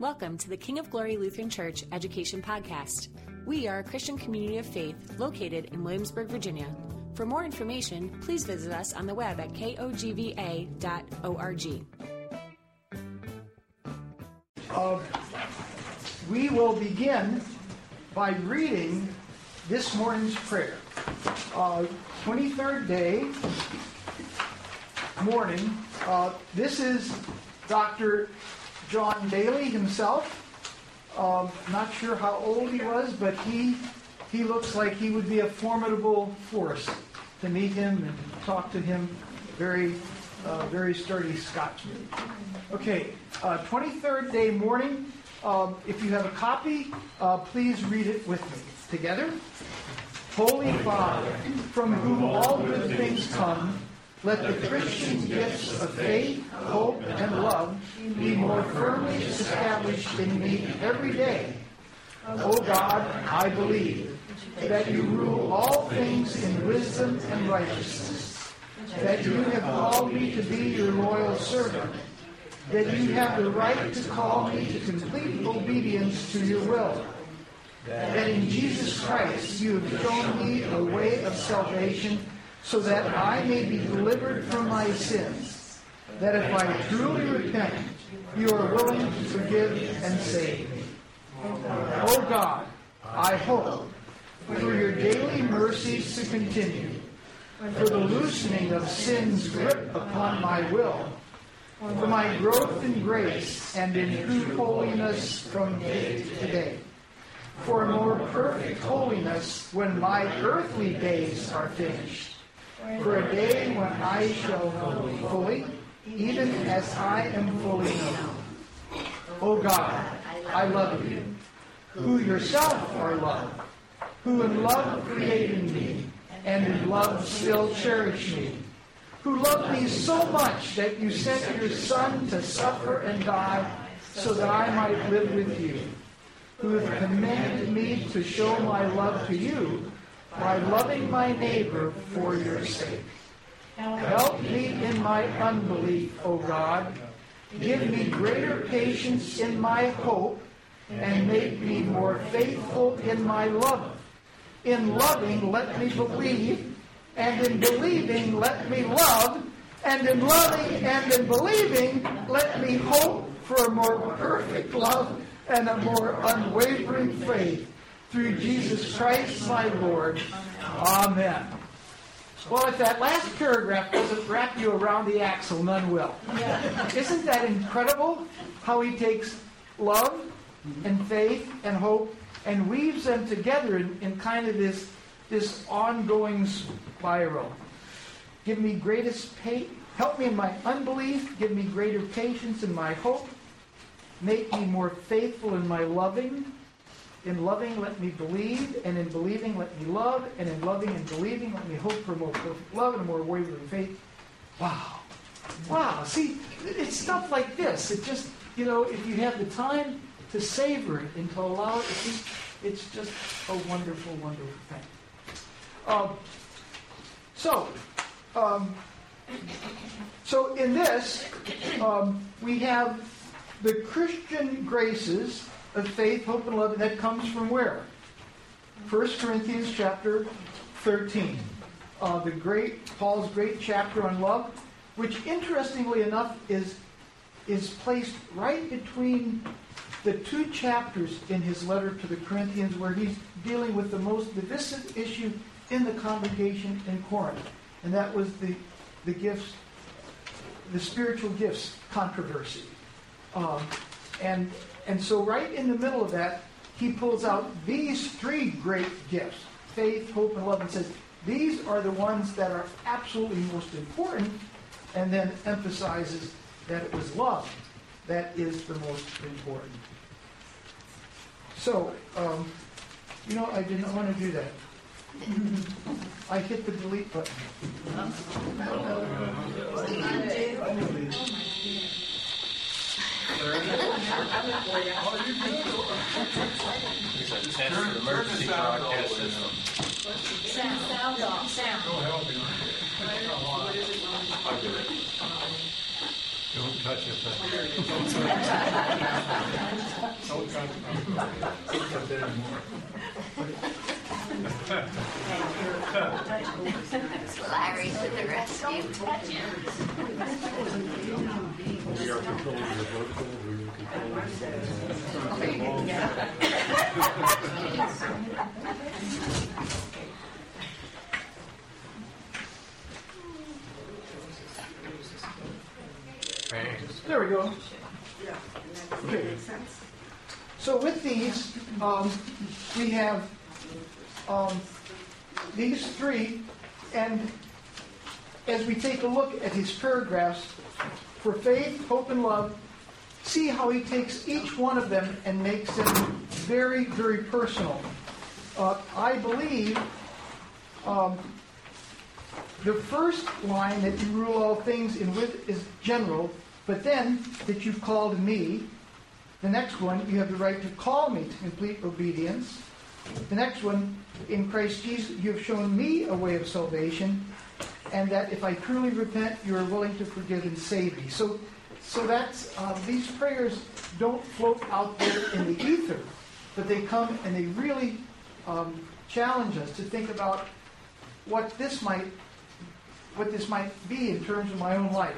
Welcome to the King of Glory Lutheran Church Education Podcast. We are a Christian community of faith located in Williamsburg, Virginia. For more information, please visit us on the web at kogva.org. Uh, we will begin by reading this morning's prayer. Uh, 23rd day, morning. Uh, this is Dr. John Baillie himself. Um, not sure how old he was, but he he looks like he would be a formidable force to meet him and talk to him. Very uh, very sturdy Scotsman. Okay, uh, 23rd day morning. Um, if you have a copy, uh, please read it with me. Together. Holy Father, from whom all good things come let the Christian gifts of faith, hope, and love be more firmly established in me every day. O God, I believe that you rule all things in wisdom and righteousness, that you have called me to be your loyal servant, that you have the right to call me to complete obedience to your will, that in Jesus Christ you have shown me a way of salvation so that I may be delivered from my sins, that if I truly repent, you are willing to forgive and save me. O God, I hope for your daily mercies to continue, for the loosening of sin's grip upon my will, for my growth in grace and in true holiness from day to day, for a more perfect holiness when my earthly days are finished for a day when I shall know fully, even as I am fully known. O God, I love you, who yourself are love, who in love created me, and in love still cherish me, who loved me so much that you sent your Son to suffer and die so that I might live with you, who have commanded me to show my love to you by loving my neighbor for your sake. Help me in my unbelief, O God. Give me greater patience in my hope and make me more faithful in my love. In loving, let me believe, and in believing, let me love, and in loving and in believing, let me hope for a more perfect love and a more unwavering faith through Jesus Christ my Lord. Amen. Well, if that last paragraph doesn't wrap you around the axle, none will. Isn't that incredible how he takes love and faith and hope and weaves them together in, in kind of this, this ongoing spiral? Give me greatest pa- help me in my unbelief, give me greater patience in my hope, make me more faithful in my loving, in loving, let me believe, and in believing, let me love, and in loving and believing, let me hope for more perfect love and a more wavering faith. Wow. Wow. See, it's stuff like this. It just, you know, if you have the time to savor it and to allow it, it's just, it's just a wonderful, wonderful thing. Um, so, um, so in this, um, we have the Christian graces of faith, hope, and love, and that comes from where? 1 Corinthians chapter 13. Uh, the great Paul's great chapter on love, which interestingly enough is is placed right between the two chapters in his letter to the Corinthians where he's dealing with the most divisive issue in the congregation in Corinth. And that was the, the gifts, the spiritual gifts controversy. Um, and and so, right in the middle of that, he pulls out these three great gifts faith, hope, and love and says, These are the ones that are absolutely most important, and then emphasizes that it was love that is the most important. So, um, you know, I didn't want to do that. I hit the delete button. It's a test for emergency broadcast system. Sound, sound off, sound. Don't touch it. Don't touch it. Larry to the rescue. Touch him. There we go. Okay. So with these, um, we have um, these three, and as we take a look at his paragraphs for faith, hope, and love, see how he takes each one of them and makes them very, very personal. Uh, I believe um, the first line that you rule all things in with is general, but then that you've called me. The next one, you have the right to call me to complete obedience. The next one, in Christ Jesus, you have shown me a way of salvation, and that if I truly repent, you are willing to forgive and save me. So, so that's uh, these prayers don't float out there in the ether, but they come and they really um, challenge us to think about what this might what this might be in terms of my own life.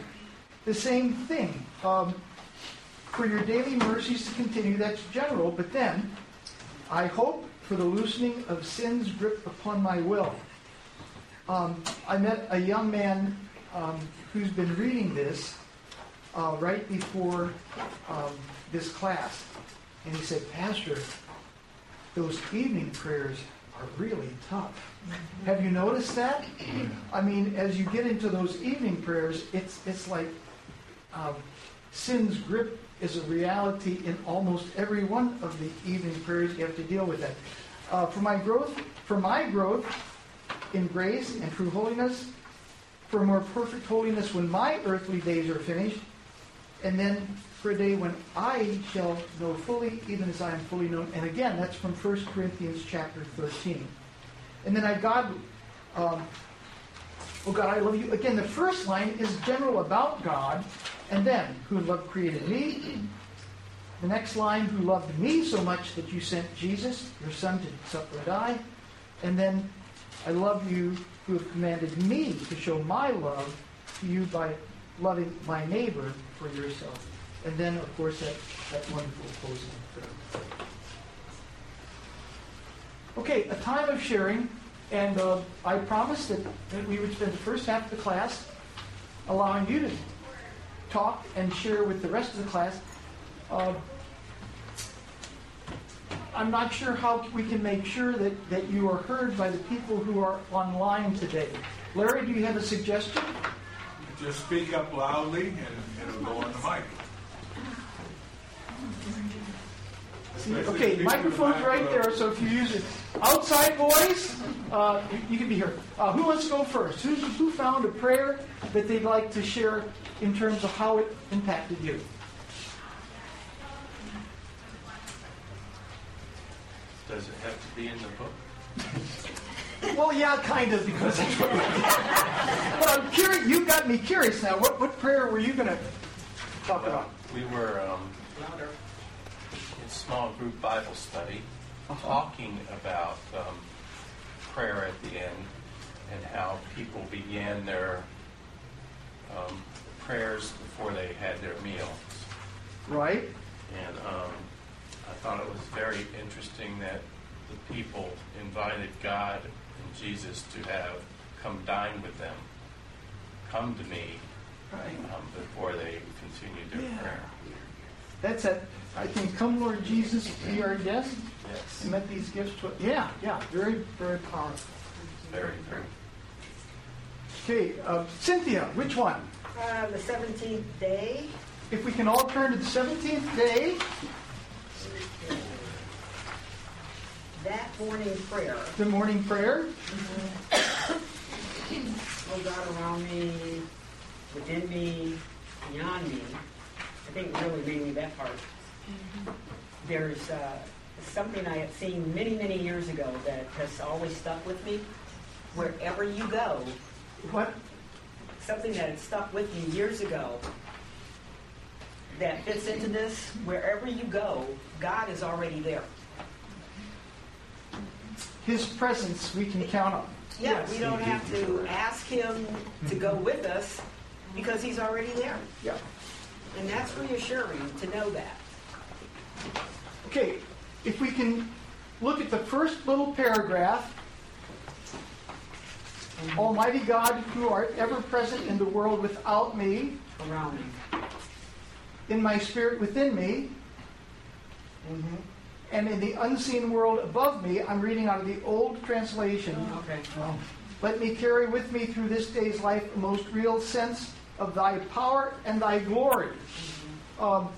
The same thing. Um, for your daily mercies to continue, that's general, but then I hope for the loosening of sin's grip upon my will. Um, I met a young man um, who's been reading this uh, right before um, this class, and he said, Pastor, those evening prayers are really tough. Have you noticed that? I mean, as you get into those evening prayers, it's it's like um, sin's grip is a reality in almost every one of the evening prayers. You have to deal with that. Uh, for my growth, for my growth in grace and true holiness, for more perfect holiness when my earthly days are finished, and then for a day when I shall know fully, even as I am fully known. And again, that's from 1 Corinthians chapter 13. And then I, God, um, oh God, I love you. Again, the first line is general about God, and then, who loved created me. The next line, who loved me so much that you sent Jesus, your son, to suffer and die. And then, I love you who have commanded me to show my love to you by loving my neighbor for yourself. And then, of course, that, that wonderful closing prayer. Okay, a time of sharing, and uh, I promised that, that we would spend the first half of the class allowing you to talk and share with the rest of the class. Uh, I'm not sure how we can make sure that, that you are heard by the people who are online today. Larry, do you have a suggestion? Just speak up loudly and it'll go on the mic. See, okay, microphone's right there, so if you use it. Outside voice, uh, you, you, can be here. Uh, who wants to go first? Who, who found a prayer that they'd like to share in terms of how it impacted you? Does it have to be in the book? Well, yeah, kind of, because that's what. but I'm curious. You got me curious now. What what prayer were you going to talk Well, about? We were um, in small group Bible study Uh-huh. talking about um, prayer at the end and how people began their um, prayers before they had their meals. Right. And um, I thought it was very interesting that the people invited God and Jesus to have come dine with them, come to me Right. um, before they continued their Yeah. prayer. That's it. I think, come Lord Jesus, be our guest. Yes, And met these gifts to Yeah, yeah, very, very powerful. very very. Okay, uh, Cynthia, which one? Uh, the 17th day. If we can all turn to the 17th day, That morning prayer. the morning prayer. Oh God around me, within me, beyond me. I think really mainly that part. There's uh, something I had seen many, many years ago that has always stuck with me. Wherever you go, What? something that had stuck with me years ago that fits into this. Wherever you go, God is already there. His presence we can count on. Yeah, Yes. we don't have to ask him to go with us because he's already there. Yeah. And that's reassuring to know that. Okay, if we can look at the first little paragraph. Almighty God, who art ever present in the world without me, Around me. in my spirit within me, mm-hmm. And in the unseen world above me, I'm reading out of the old translation. Okay. Let me carry with me through this day's life a most real sense of thy power and thy glory. Um,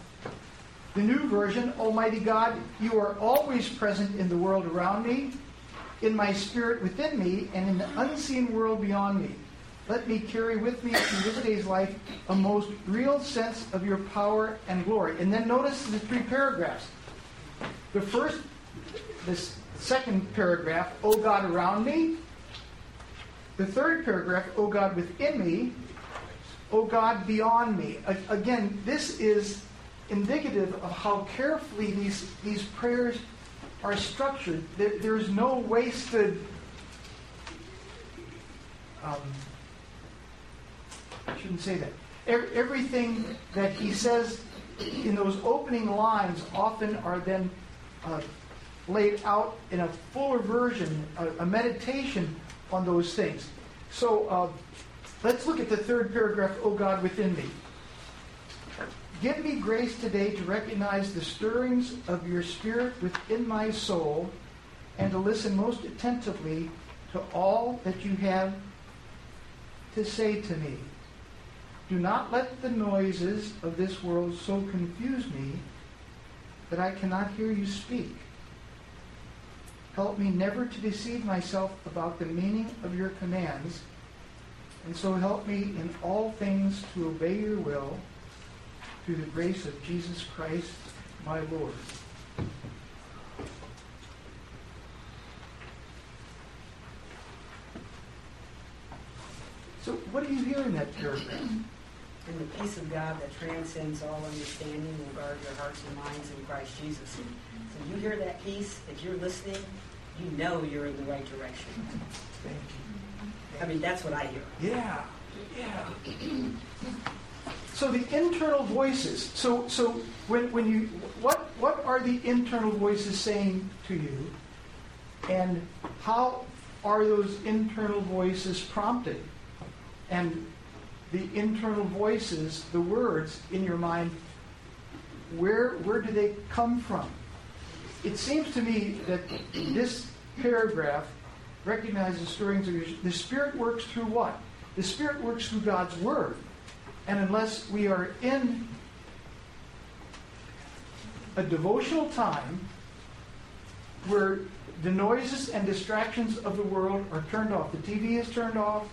the new version, Almighty God, you are always present in the world around me, in my spirit within me, and in the unseen world beyond me. Let me carry with me through this day's life a most real sense of your power and glory. And then notice the three paragraphs. The first, this second paragraph, O God around me. The third paragraph, O God within me. O God beyond me. Again, this is indicative of how carefully these, these prayers are structured. There, there's no wasted. Um, I shouldn't say that. Everything that he says in those opening lines often are then uh, laid out in a fuller version, a, a meditation on those things. So uh, let's look at the third paragraph, O God within me. Give me grace today to recognize the stirrings of your spirit within my soul and to listen most attentively to all that you have to say to me. Do not let the noises of this world so confuse me that I cannot hear you speak. Help me never to deceive myself about the meaning of your commands, and so help me in all things to obey your will through the grace of Jesus Christ, my Lord. So, what do you hear in that paragraph? And the peace of God that transcends all understanding will guard your hearts and minds in Christ Jesus. So you hear that peace, if you're listening, you know you're in the right direction. Thank I mean, that's what I hear. Yeah, yeah. So the internal voices. So so when when you what what are the internal voices saying to you, and how are those internal voices prompted, and the internal voices, the words in your mind, where where do they come from? It seems to me that this paragraph recognizes stirrings of the Spirit works through what? The Spirit works through God's Word. And unless we are in a devotional time where the noises and distractions of the world are turned off, the TV is turned off,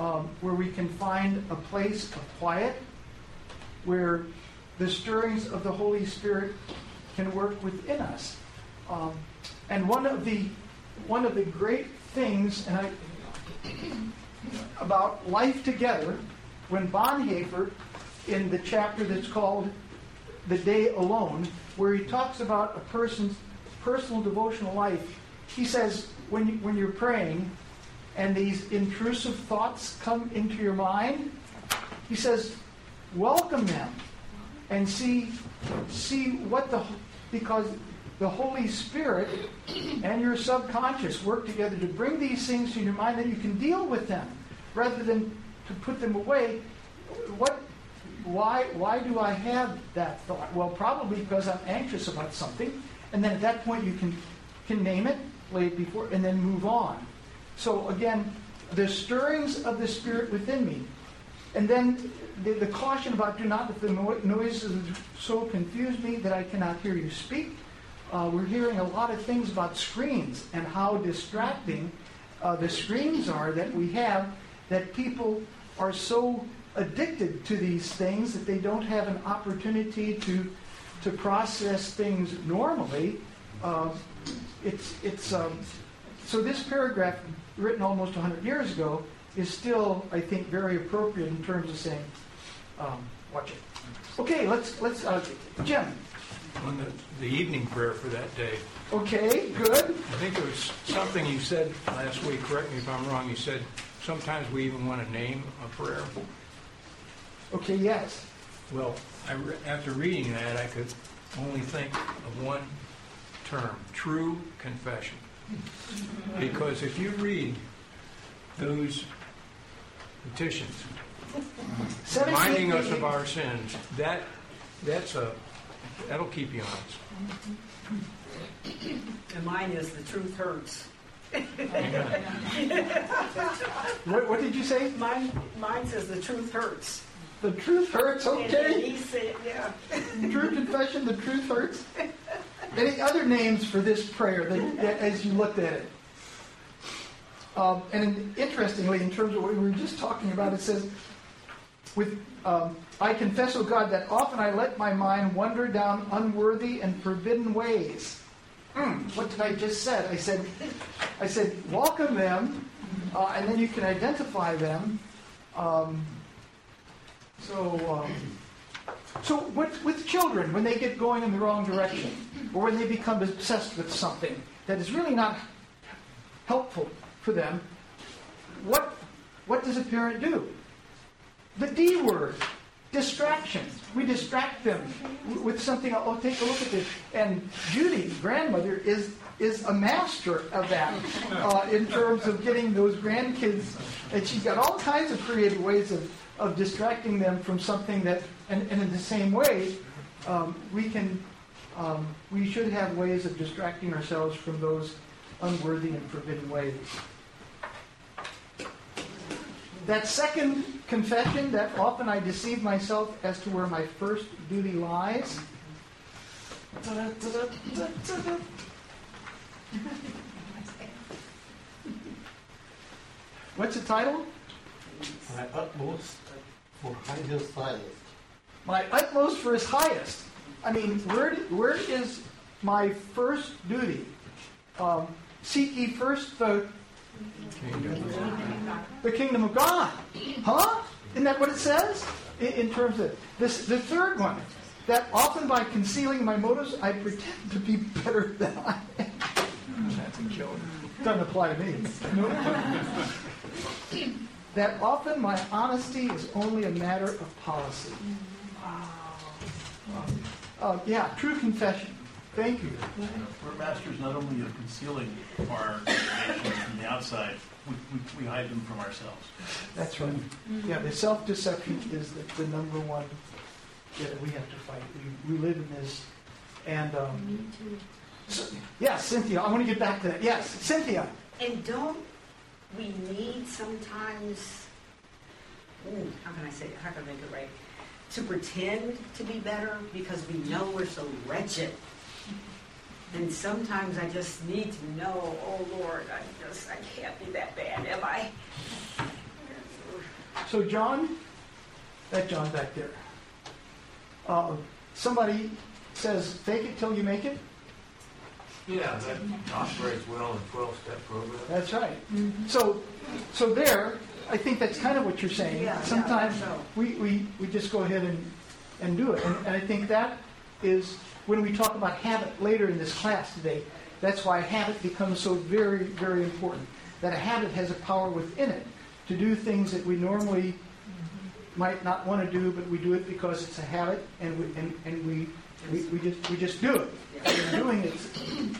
um, where we can find a place of quiet, where the stirrings of the Holy Spirit can work within us. Um, and one of the one of the great things, and I about life together, when Bonhoeffer, in the chapter that's called "The Day Alone," where he talks about a person's personal devotional life, he says when you, when you're praying, and these intrusive thoughts come into your mind, he says, welcome them and see see what the because the Holy Spirit and your subconscious work together to bring these things to your mind that you can deal with them rather than to put them away. What why why do I have that thought? Well, probably because I'm anxious about something, and then at that point you can can name it, lay it before, and then move on. So again, the stirrings of the Spirit within me. And then the, the caution about do not let the no- noises so confuse me that I cannot hear you speak. Uh, we're hearing a lot of things about screens and how distracting uh, the screens are that we have, that people are so addicted to these things that they don't have an opportunity to, to process things normally. Uh, it's, it's, um, so this paragraph, written almost 100 years ago, is still, I think, very appropriate in terms of saying, um, watch it. Okay, let's let's uh, Jim. on the, the evening prayer for that day. Okay, good. I think it was something you said last week, correct me if I'm wrong, you said sometimes we even want to name a prayer. Okay, yes. Well, I re- after reading that, I could only think of one term, true confession. Because if you read those petitions, reminding us of our sins, that, that's a, that'll keep you honest. And mine is the truth hurts. What, what did you say? Mine, mine says the truth hurts. The truth hurts, okay. he said, yeah. True confession, the truth hurts. Any other names for this prayer that, that as you looked at it? Um, and interestingly, in terms of what we were just talking about, it says, "With um, I confess, O God, that often I let my mind wander down unworthy and forbidden ways." Hmm, what did I just said? I said, I said, welcome them, uh, and then you can identify them. Um, so. Um, so with, with children, when they get going in the wrong direction, or when they become obsessed with something that is really not helpful for them, what, what does a parent do? The D word, distractions. We distract them with something, oh, take a look at this. And Judy, grandmother, is, is a master of that uh, in terms of getting those grandkids. And she's got all kinds of creative ways of, of distracting them from something that, and, and in the same way, um, we can, um, we should have ways of distracting ourselves from those unworthy and forbidden ways. That second confession, that often I deceive myself as to where my first duty lies. What's the title? My utmost for highest highest. My utmost for his highest. I mean, where, where is my first duty? Um, seek ye first the, the kingdom of God. Huh? Isn't that what it says? In, in terms of this, the third one, that often by concealing my motives, I pretend to be better than I am. That's a joke. Doesn't apply to me. that often my honesty is only a matter of policy. Uh, yeah, true confession. Thank you. We're masters not only of concealing our actions from the outside, we, we, we hide them from ourselves. That's right. Yeah, the self-deception is the, the number one that we have to fight. We, we live in this, and um, so, yeah, Cynthia. I want to get back to that. Yes, Cynthia. And don't we need sometimes, ooh, how can I say? How can I make it right? To pretend to be better because we know we're so wretched. And sometimes I just need to know, oh Lord, I just, I can't be that bad, am I? So John, that John back there. Uh, somebody says, "Fake it till you make it." Yeah, that operates well in twelve-step program. That's right. Mm-hmm. So, so there, I think that's kind of what you're saying. Yeah, yeah, Sometimes so. we, we, we just go ahead and, and do it. And, and I think that is, when we talk about habit later in this class today, that's why habit becomes so very, very important. That a habit has a power within it to do things that we normally might not want to do, but we do it because it's a habit, and we, and, and we, we, we just, we just do it. In doing it,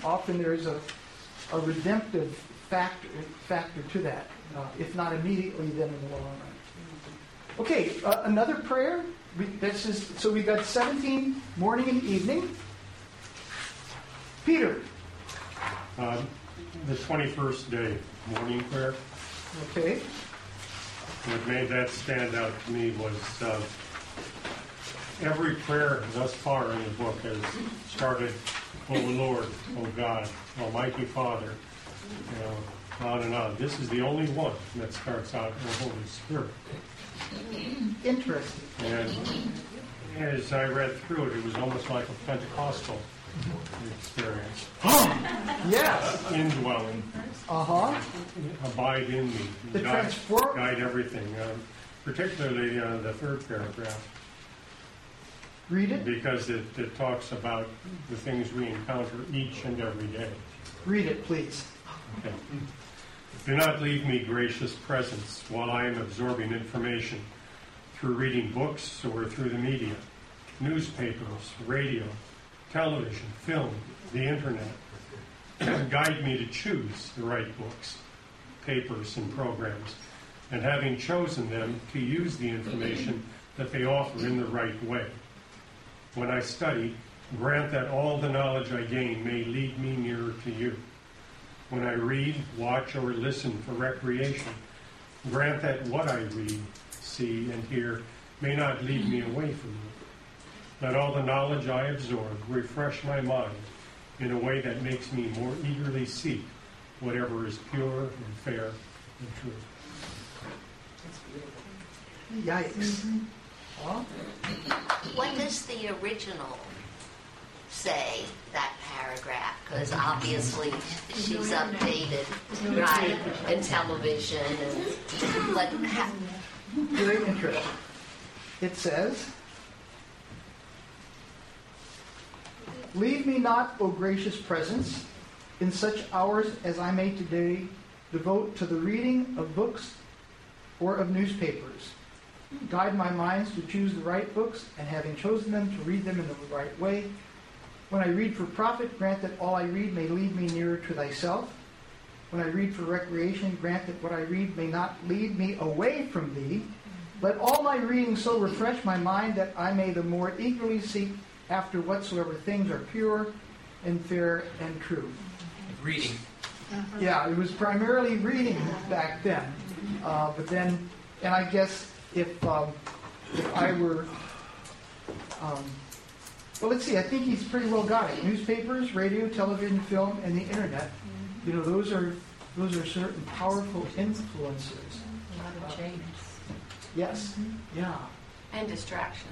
often there's a, a redemptive factor, factor to that, uh, if not immediately, then in the long run. Okay, uh, another prayer. We, this is, so we've got 17 morning and evening. Peter, Uh, The 21st day, morning prayer. okay, What made that stand out to me was uh, every prayer thus far in the book has started, "O Lord, O God, Almighty Father," you know, on and on. This is the only one that starts out, "O Holy Spirit." interesting. And as I read through it, it was almost like a Pentecostal experience. Yes, Indwelling, uh huh. abide in me, The guide, transform- guide everything, um, particularly uh, the third paragraph. Read it. because it, it talks about the things we encounter each and every day. Read it, please. Okay. Do not leave me gracious presence while I am absorbing information through reading books or through the media, newspapers, radio, television, film, the internet. Guide me to choose the right books, papers, and programs, and having chosen them, to use the information that they offer in the right way. When I study, grant that all the knowledge I gain may lead me nearer to you. When I read, watch, or listen for recreation, grant that what I read, see, and hear may not lead me away from you. Let all the knowledge I absorb refresh my mind in a way that makes me more eagerly seek whatever is pure and fair and true. That's beautiful. Yikes. Huh? What does the original say, that paragraph? Because obviously she's updated, right, in television and, but ha- Very interesting. It says, Leave me not, O gracious presence, in such hours as I may today devote to the reading of books or of newspapers. Guide my minds to choose the right books, and having chosen them, to read them in the right way. When I read for profit, grant that all I read may lead me nearer to thyself. When I read for recreation, grant that what I read may not lead me away from thee. Let all my reading so refresh my mind that I may the more eagerly seek after whatsoever things are pure and fair and true. Reading. Yeah, it was primarily reading back then. Uh, but then, and I guess if, um, if I were, um, well, let's see, I think he's pretty well got it. Newspapers, radio, television, film, and the internet. You know, those are those are certain powerful influences. A lot of change. Yes, yeah, And distractions.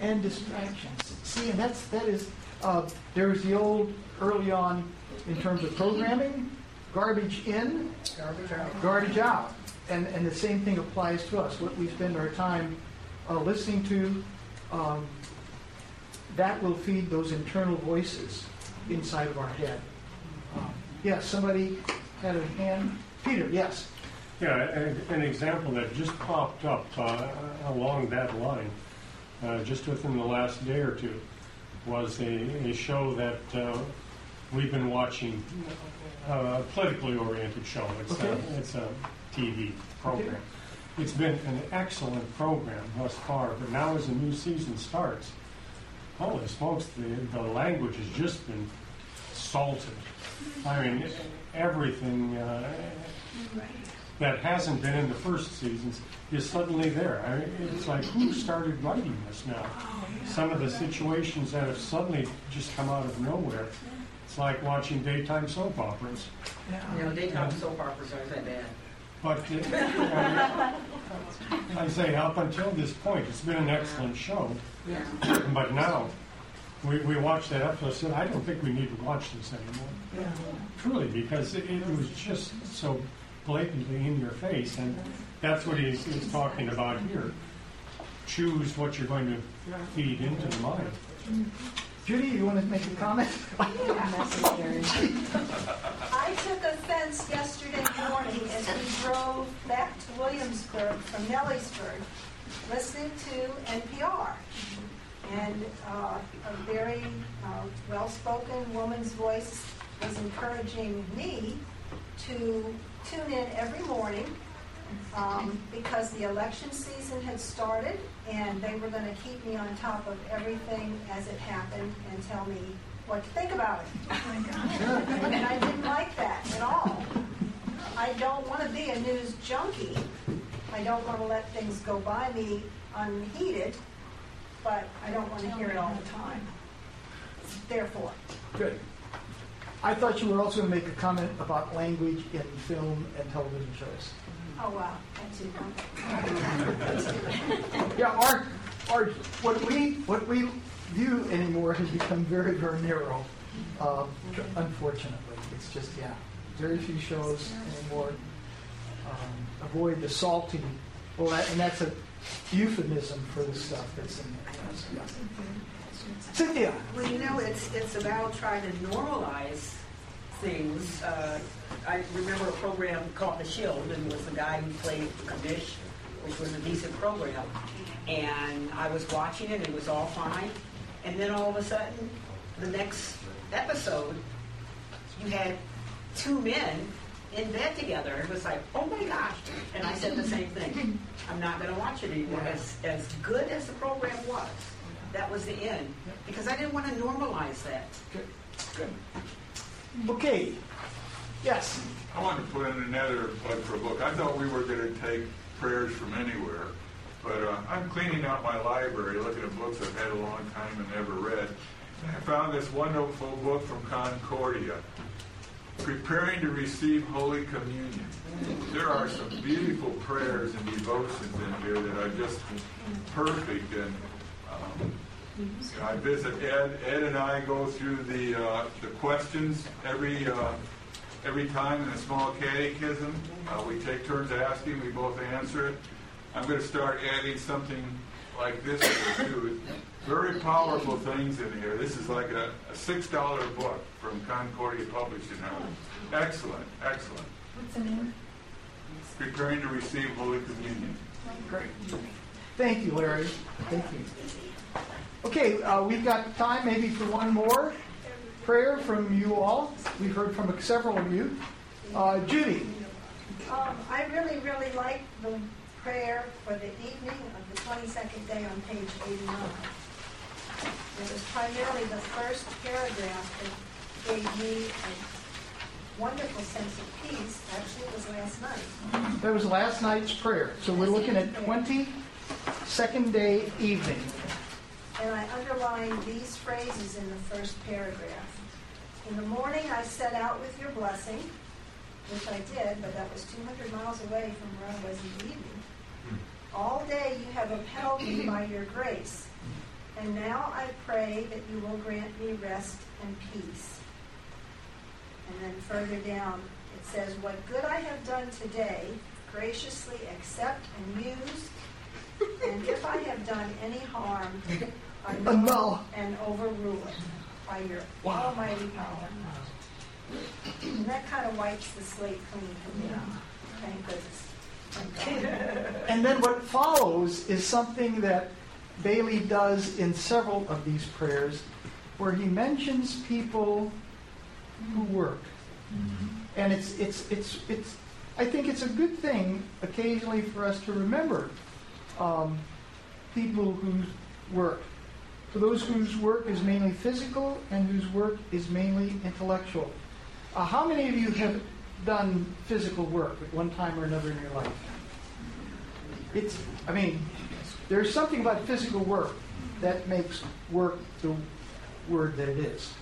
and distractions. See, and that's that is. Uh, there was the old early on in terms of programming, garbage in, Garbage out. garbage out. And, and the same thing applies to us. What we spend our time uh, listening to, um, that will feed those internal voices inside of our head. Um, yes, somebody had a hand. Peter, yes. Yeah, an, an example that just popped up uh, along that line, uh, just within the last day or two, was a, a show that uh, we've been watching, uh, a politically oriented show. It's, Okay. a, it's a TV program. It's been an excellent program thus far, but now as the new season starts, holy smokes, the, the language has just been salted. I mean, everything uh, that hasn't been in the first seasons is suddenly there. I mean, it's like, who started writing this now? Some of the situations that have suddenly just come out of nowhere. It's like watching daytime soap operas. You know, daytime soap operas aren't that bad. But uh, I say, up until this point, it's been an excellent show. Yeah. But now, we, we watched that episode said, I don't think we need to watch this anymore. Truly, because it, it was just so blatantly in your face. And that's what he's, he's talking about here. Choose what you're going to feed into the mind. Judy, you want to make a comment? I took offense yesterday morning as we drove back to Williamsburg from Nelliesburg, listening to NPR. And uh, a very uh, well-spoken woman's voice was encouraging me to tune in every morning um, because the election season had started and they were going to keep me on top of everything as it happened and tell me what to think about it. And I didn't like that at all. I don't want to be a news junkie. I don't want to let things go by me unheeded, but I don't want to hear it all the time. Therefore, Good. I thought you were also going to make a comment about language in film and television shows. Oh wow, that's it. Yeah, our, our, what we, what we view anymore has become very, very narrow, um, unfortunately. It's just, yeah, very few shows anymore um, avoid the salty, well, that, and that's a euphemism for the stuff that's in there. Yeah. Cynthia. Well, you know, it's, it's about trying to normalize things. Uh, I remember a program called The Shield, and it was the guy who played Kamish, which was a decent program. And I was watching it, it was all fine. And then all of a sudden, the next episode, you had two men in bed together. It was like, oh my gosh. And I said the same thing. I'm not going to watch it anymore. As, as good as the program was, that was the end. Because I didn't want to normalize that. Good. Good. Okay. Yes. I wanted to put in another plug for a book. I thought we were going to take prayers from anywhere, but uh, I'm cleaning out my library, looking at books I've had a long time and never read. And I found this wonderful book from Concordia, Preparing to Receive Holy Communion. There are some beautiful prayers and devotions in here that are just perfect and I visit Ed. Ed and I go through the uh, the questions every uh, every time in a small catechism. Uh, we take turns asking. We both answer it. I'm going to start adding something like this too. Very powerful things in here. This is like a, a six dollar book from Concordia Publishing House. Excellent, excellent. What's the name? Preparing to receive Holy Communion. Great. Thank you, Larry. Thank you. Okay, uh, we've got time maybe for one more prayer from you all. We've heard from several of you. Uh, Judy. Um, I really, really like the prayer for the evening of the 22nd day on page 89. It was primarily the first paragraph that gave me a wonderful sense of peace. Actually, it was last night. That was last night's prayer. So we're looking at 22nd day evening. And I underlined these phrases in the first paragraph. In the morning, I set out with your blessing, which I did, but that was 200 miles away from where I was in the evening. Hmm. All day you have upheld me by your grace, and now I pray that you will grant me rest and peace. And then further down, it says, What good I have done today, graciously accept and use, and if I have done any harm, annul and overrule it by your almighty power. And that kind of wipes the slate clean for me. Thank goodness. And then what follows is something that Baillie does in several of these prayers, where he mentions people who work. And it's, it's, it's, it's, I think it's a good thing occasionally for us to remember um, people who work. For those whose work is mainly physical and whose work is mainly intellectual. Uh, how many of you have done physical work at one time or another in your life? It's, I mean, there's something about physical work that makes work the word that it is.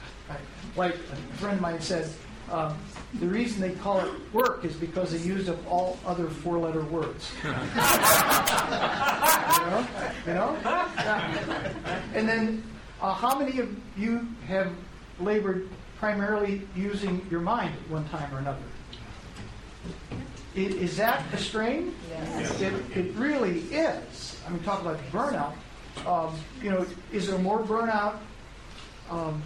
Like a friend of mine said, um, the reason they call it work is because they used up all other four-letter words. you know, you know? And then, uh, how many of you have labored primarily using your mind at one time or another? I- Is that a strain? Yes. It, it really is. I mean, talk about burnout. Um, you know, is there more burnout um,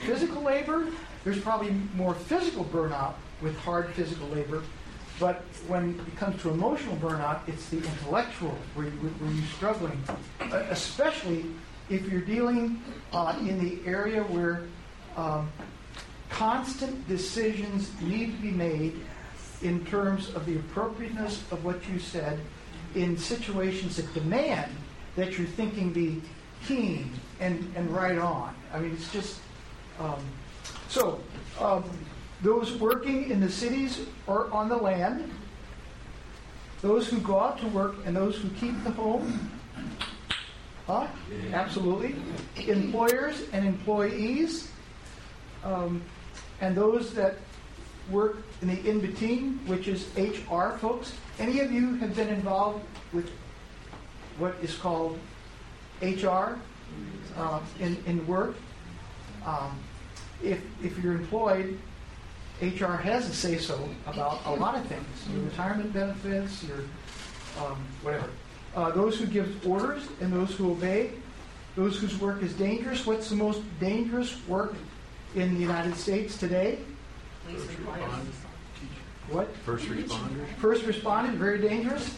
physical labor? There's probably more physical burnout with hard physical labor. But when it comes to emotional burnout, it's the intellectual where, you, where you're struggling, especially if you're dealing uh, in the area where um, constant decisions need to be made in terms of the appropriateness of what you said in situations that demand that your thinking be keen and, and right on. I mean, it's just. Um, so, um, those working in the cities or on the land, those who go out to work, and those who keep the home. Huh? Absolutely. Employers and employees, um, and those that work in the in between, which is HR folks. Any of you have been involved with what is called HR uh, in, in work? Um, if, if you're employed, HR has a say so about a lot of things your retirement benefits, your um, whatever. uh, those who give orders and those who obey, those whose work is dangerous. What's the most dangerous work in the United States today? What? First responders. First responders, very dangerous.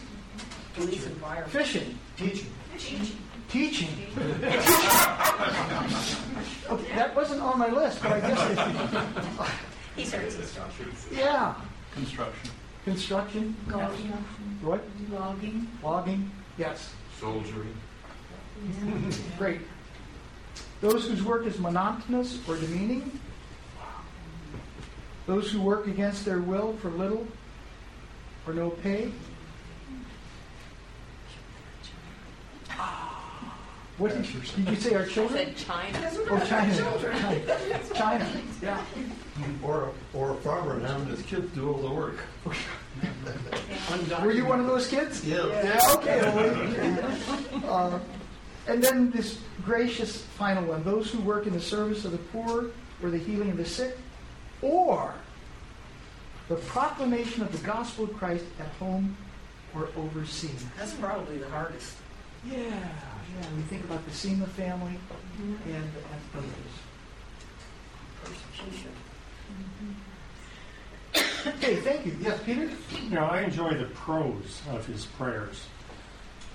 Police and fire. Fishing. Teaching. Teaching. Okay, that wasn't on my list, but I guess it, He starts instruction. yeah. Construction. Construction. Logging. What? Logging. Logging. Yes. Soldiering. Great. Those whose work is monotonous or demeaning. Those who work against their will for little or no pay. What did you, did you say? Our children? China. Oh, China. China. China. Yeah. Or, or a farmer and having his kids do all the work. Were you one of those kids? Yeah. Yeah. Okay. well, Uh, and then this gracious final one: those who work in the service of the poor, or the healing of the sick, or the proclamation of the gospel of Christ at home or overseas. That's probably the hardest. Yeah. Yeah. We think about the SEMA family and, and others. Persecution. Okay. Thank you. Yes, Peter. You know, I enjoy the prose of his prayers.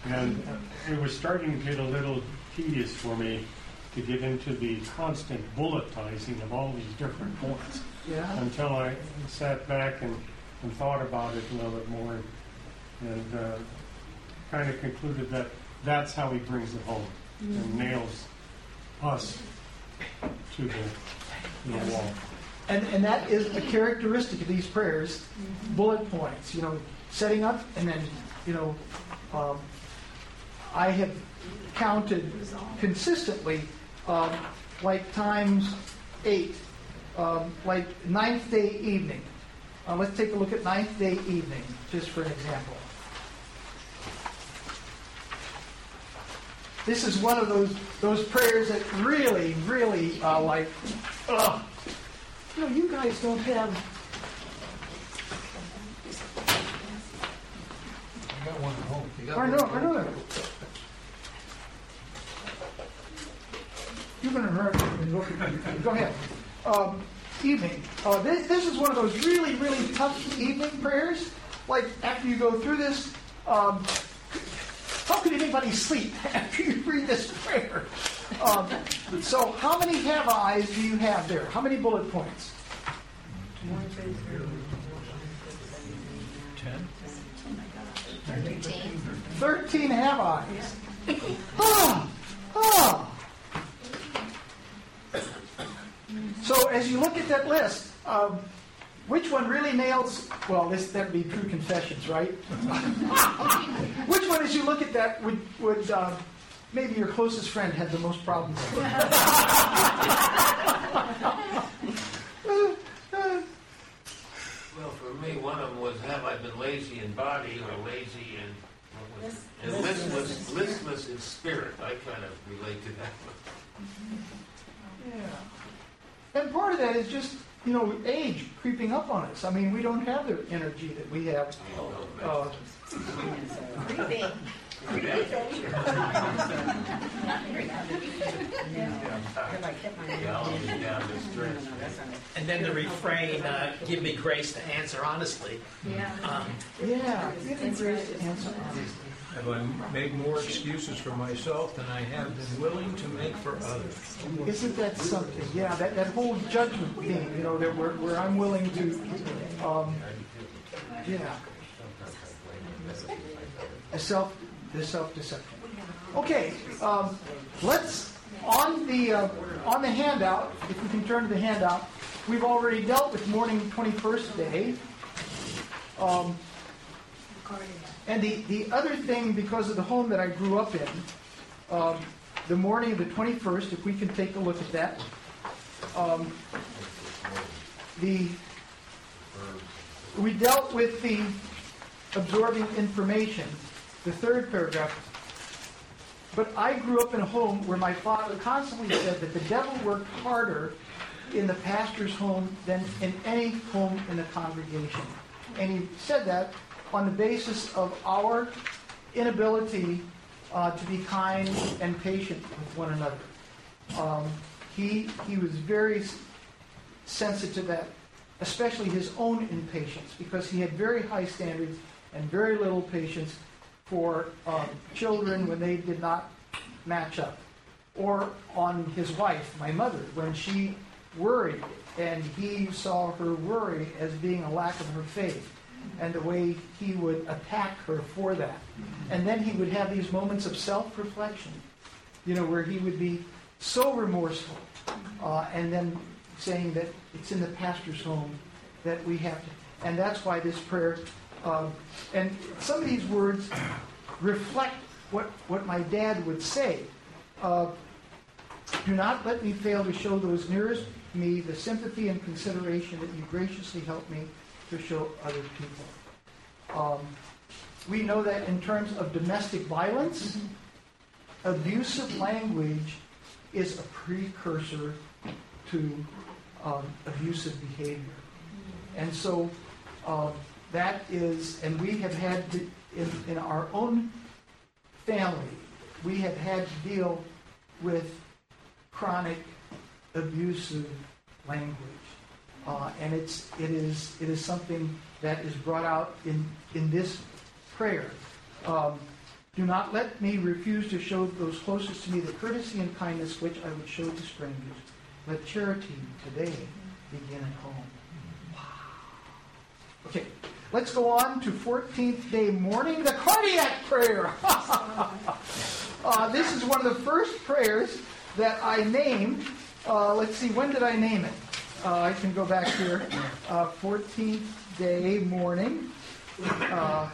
And uh, it was starting to get a little tedious for me to get into the constant bulletizing of all these different points Yeah. until I sat back and, and thought about it a little bit more and uh, kind of concluded that that's how he brings it home and nails us to the, to the wall. And, and that is a characteristic of these prayers, bullet points, you know, setting up and then, you know, um, I have counted consistently, um, like times eight, um, like ninth day evening. Uh, let's take a look at ninth day evening, just for an example. This is one of those those prayers that really, really uh, like, ugh. You know, you guys don't have. I got one at home. You got I know, I know that. You've been in looking. Go ahead. Um, evening. Uh, this, this is one of those really, really tough evening prayers. Like after you go through this, um, how could anybody sleep after you read this prayer? Um, so, how many have eyes do you have there? How many bullet points? Ten. 13. 13 have eyes. Ah, ah. So as you look at that list, um, which one really nails? Well, this that would be true confessions, right? which one, as you look at that, would would uh, maybe your closest friend had the most problems? with? Well, for me, one of them was, have I been lazy in body or lazy in, what was it? And listless, listless in spirit. I kind of relate to that one. Yeah. And part of that is just, you know, age creeping up on us. I mean, we don't have the energy that we have. Uh, Breathing. Have I kept my Gallons down the stretch. No, no, that's not it. And then the refrain, uh, give me grace to answer honestly. Yeah. Um, yeah, give me grace to answer honestly. Have I made more excuses for myself than I have been willing to make for others? Isn't that something? Yeah, that, that whole judgment thing, you know, that where, where I'm willing to, um, yeah. The self, the self-deception. Okay, um, let's, on the, uh, on the handout, if we can turn to the handout, we've already dealt with morning 21st day. Um, and the, the other thing, because of the home that I grew up in, um, the morning of the 21st, if we can take a look at that, um, the we dealt with the absorbing information, the third paragraph. But I grew up in a home where my father constantly said that the devil worked harder in the pastor's home than in any home in the congregation. And he said that on the basis of our inability uh, to be kind and patient with one another. Um, he, he was very sensitive to that, especially his own impatience, because he had very high standards and very little patience for um, children when they did not match up. Or on his wife, my mother, when she worried and he saw her worry as being a lack of her faith and the way he would attack her for that. And then he would have these moments of self reflection, you know, where he would be so remorseful uh, and then saying that it's in the pastor's home that we have to. And that's why this prayer, uh, and some of these words reflect what, what my dad would say. Uh, do not let me fail to show those nearest me the sympathy and consideration that you graciously help me to show other people. Um, we know that in terms of domestic violence, abusive language is a precursor to um, abusive behavior. And so uh, that is, and we have had to, in, in our own family, we have had to deal with chronic abusive language. Uh, and it's, it, is, it is something that is brought out in, in this prayer. Um, do not let me refuse to show those closest to me the courtesy and kindness which I would show to strangers. Let charity today begin at home. Wow. Okay, let's go on to 14th day morning, the cardiac prayer. uh, this is one of the first prayers that I named. Uh, let's see, when did I name it? Uh, I can go back here. 14th uh, day morning. Uh,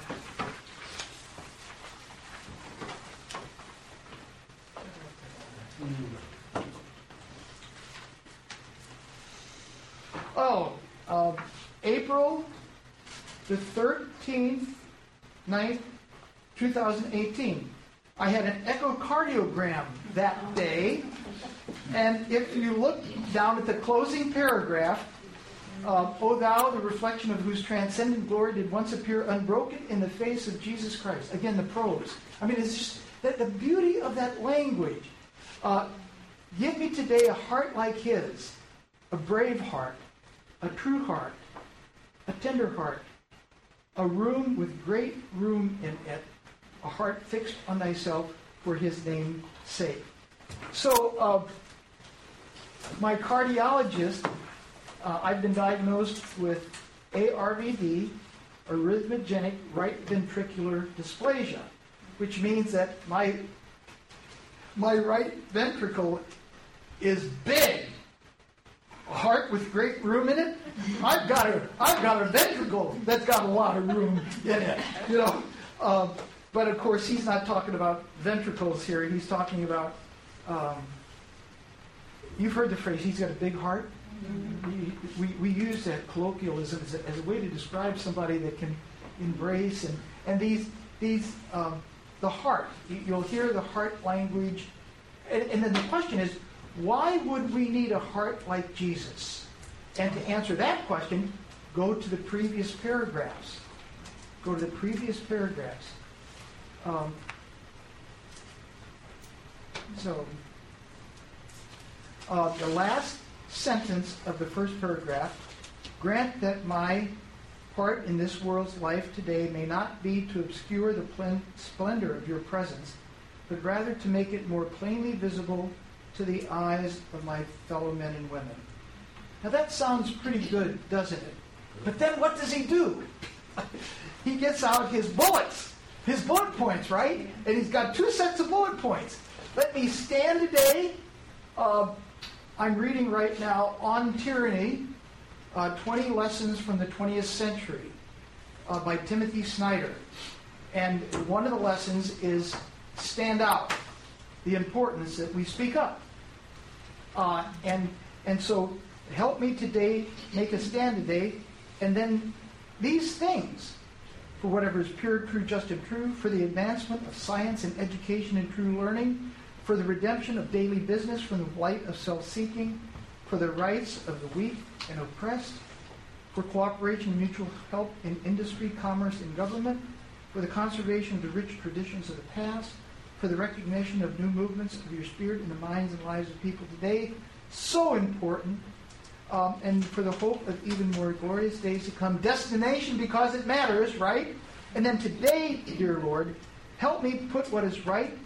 Oh, uh, April the 13th, 9th, 2018. I had an echocardiogram that day, and if you look down at the closing paragraph, uh, O thou, the reflection of whose transcendent glory did once appear unbroken in the face of Jesus Christ. Again, the prose. I mean, it's just that the beauty of that language. Uh, give me today a heart like his, a brave heart, a true heart, a tender heart, a room with great room in it, a heart fixed on thyself for his name's sake. So, uh, my cardiologist, uh, I've been diagnosed with ARVD, arrhythmogenic right ventricular dysplasia, which means that my my right ventricle is big a heart with great room in it. I've got a, I've got a ventricle that's got a lot of room in it. You know, uh, but of course he's not talking about ventricles here. He's talking about. Um, you've heard the phrase. He's got a big heart. We, we, we use that colloquialism as a, as a, way to describe somebody that can embrace and and these these um, the heart. You'll hear the heart language, and, and then the question is why would we need a heart like Jesus? And to answer that question, go to the previous paragraphs. Go to the previous paragraphs. Um, so, the last sentence of the first paragraph grant that my part in this world's life today may not be to obscure the splendor of your presence, but rather to make it more plainly visible to the eyes of my fellow men and women. Now that sounds pretty good, doesn't it? But then what does he do? he gets out his bullets, his bullet points, right? And he's got two sets of bullet points. Let me stand today. Uh, I'm reading right now on tyranny, uh, 20 lessons from the 20th century uh, by Timothy Snyder. And one of the lessons is stand out the importance that we speak up. Uh, and, and so help me today make a stand today. And then these things, for whatever is pure, true, just, and true, for the advancement of science and education and true learning, for the redemption of daily business from the blight of self-seeking, for the rights of the weak and oppressed, for cooperation and mutual help in industry, commerce, and government, for the conservation of the rich traditions of the past, for the recognition of new movements of your spirit in the minds and lives of people today. So important. Um, and for the hope of even more glorious days to come. Destination because it matters, right? And then today, dear Lord, help me put what is right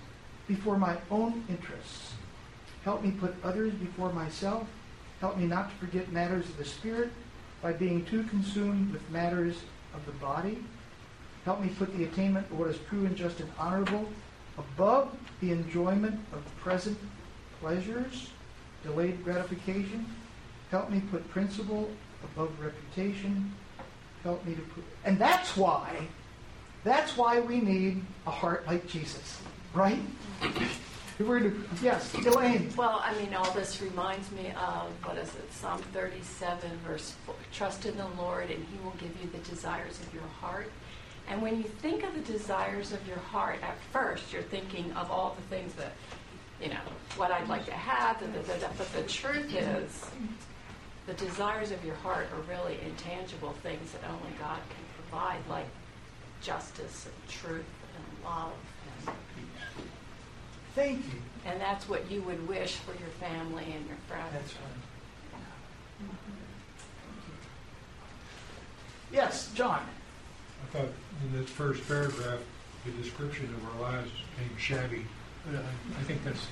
before my own interests. Help me put others before myself. Help me not to forget matters of the Spirit by being too consumed with matters of the body. Help me put the attainment of what is true and just and honorable above the enjoyment of present pleasures, delayed gratification. Help me put principle above reputation. Help me to put. And that's why, that's why we need a heart like Jesus, right? Yes, Elaine. Well, I mean, all this reminds me of, what is it, Psalm 37, verse 4. Trust in the Lord, and he will give you the desires of your heart. And when you think of the desires of your heart, at first you're thinking of all the things that, you know, what I'd like to have, but the truth is, the desires of your heart are really intangible things that only God can provide, like justice and truth and love. And, Thank you. and that's what you would wish for your family and your friends. That's right. Yes, John. I thought in that first paragraph, the description of our lives being shabby, but I, I think that's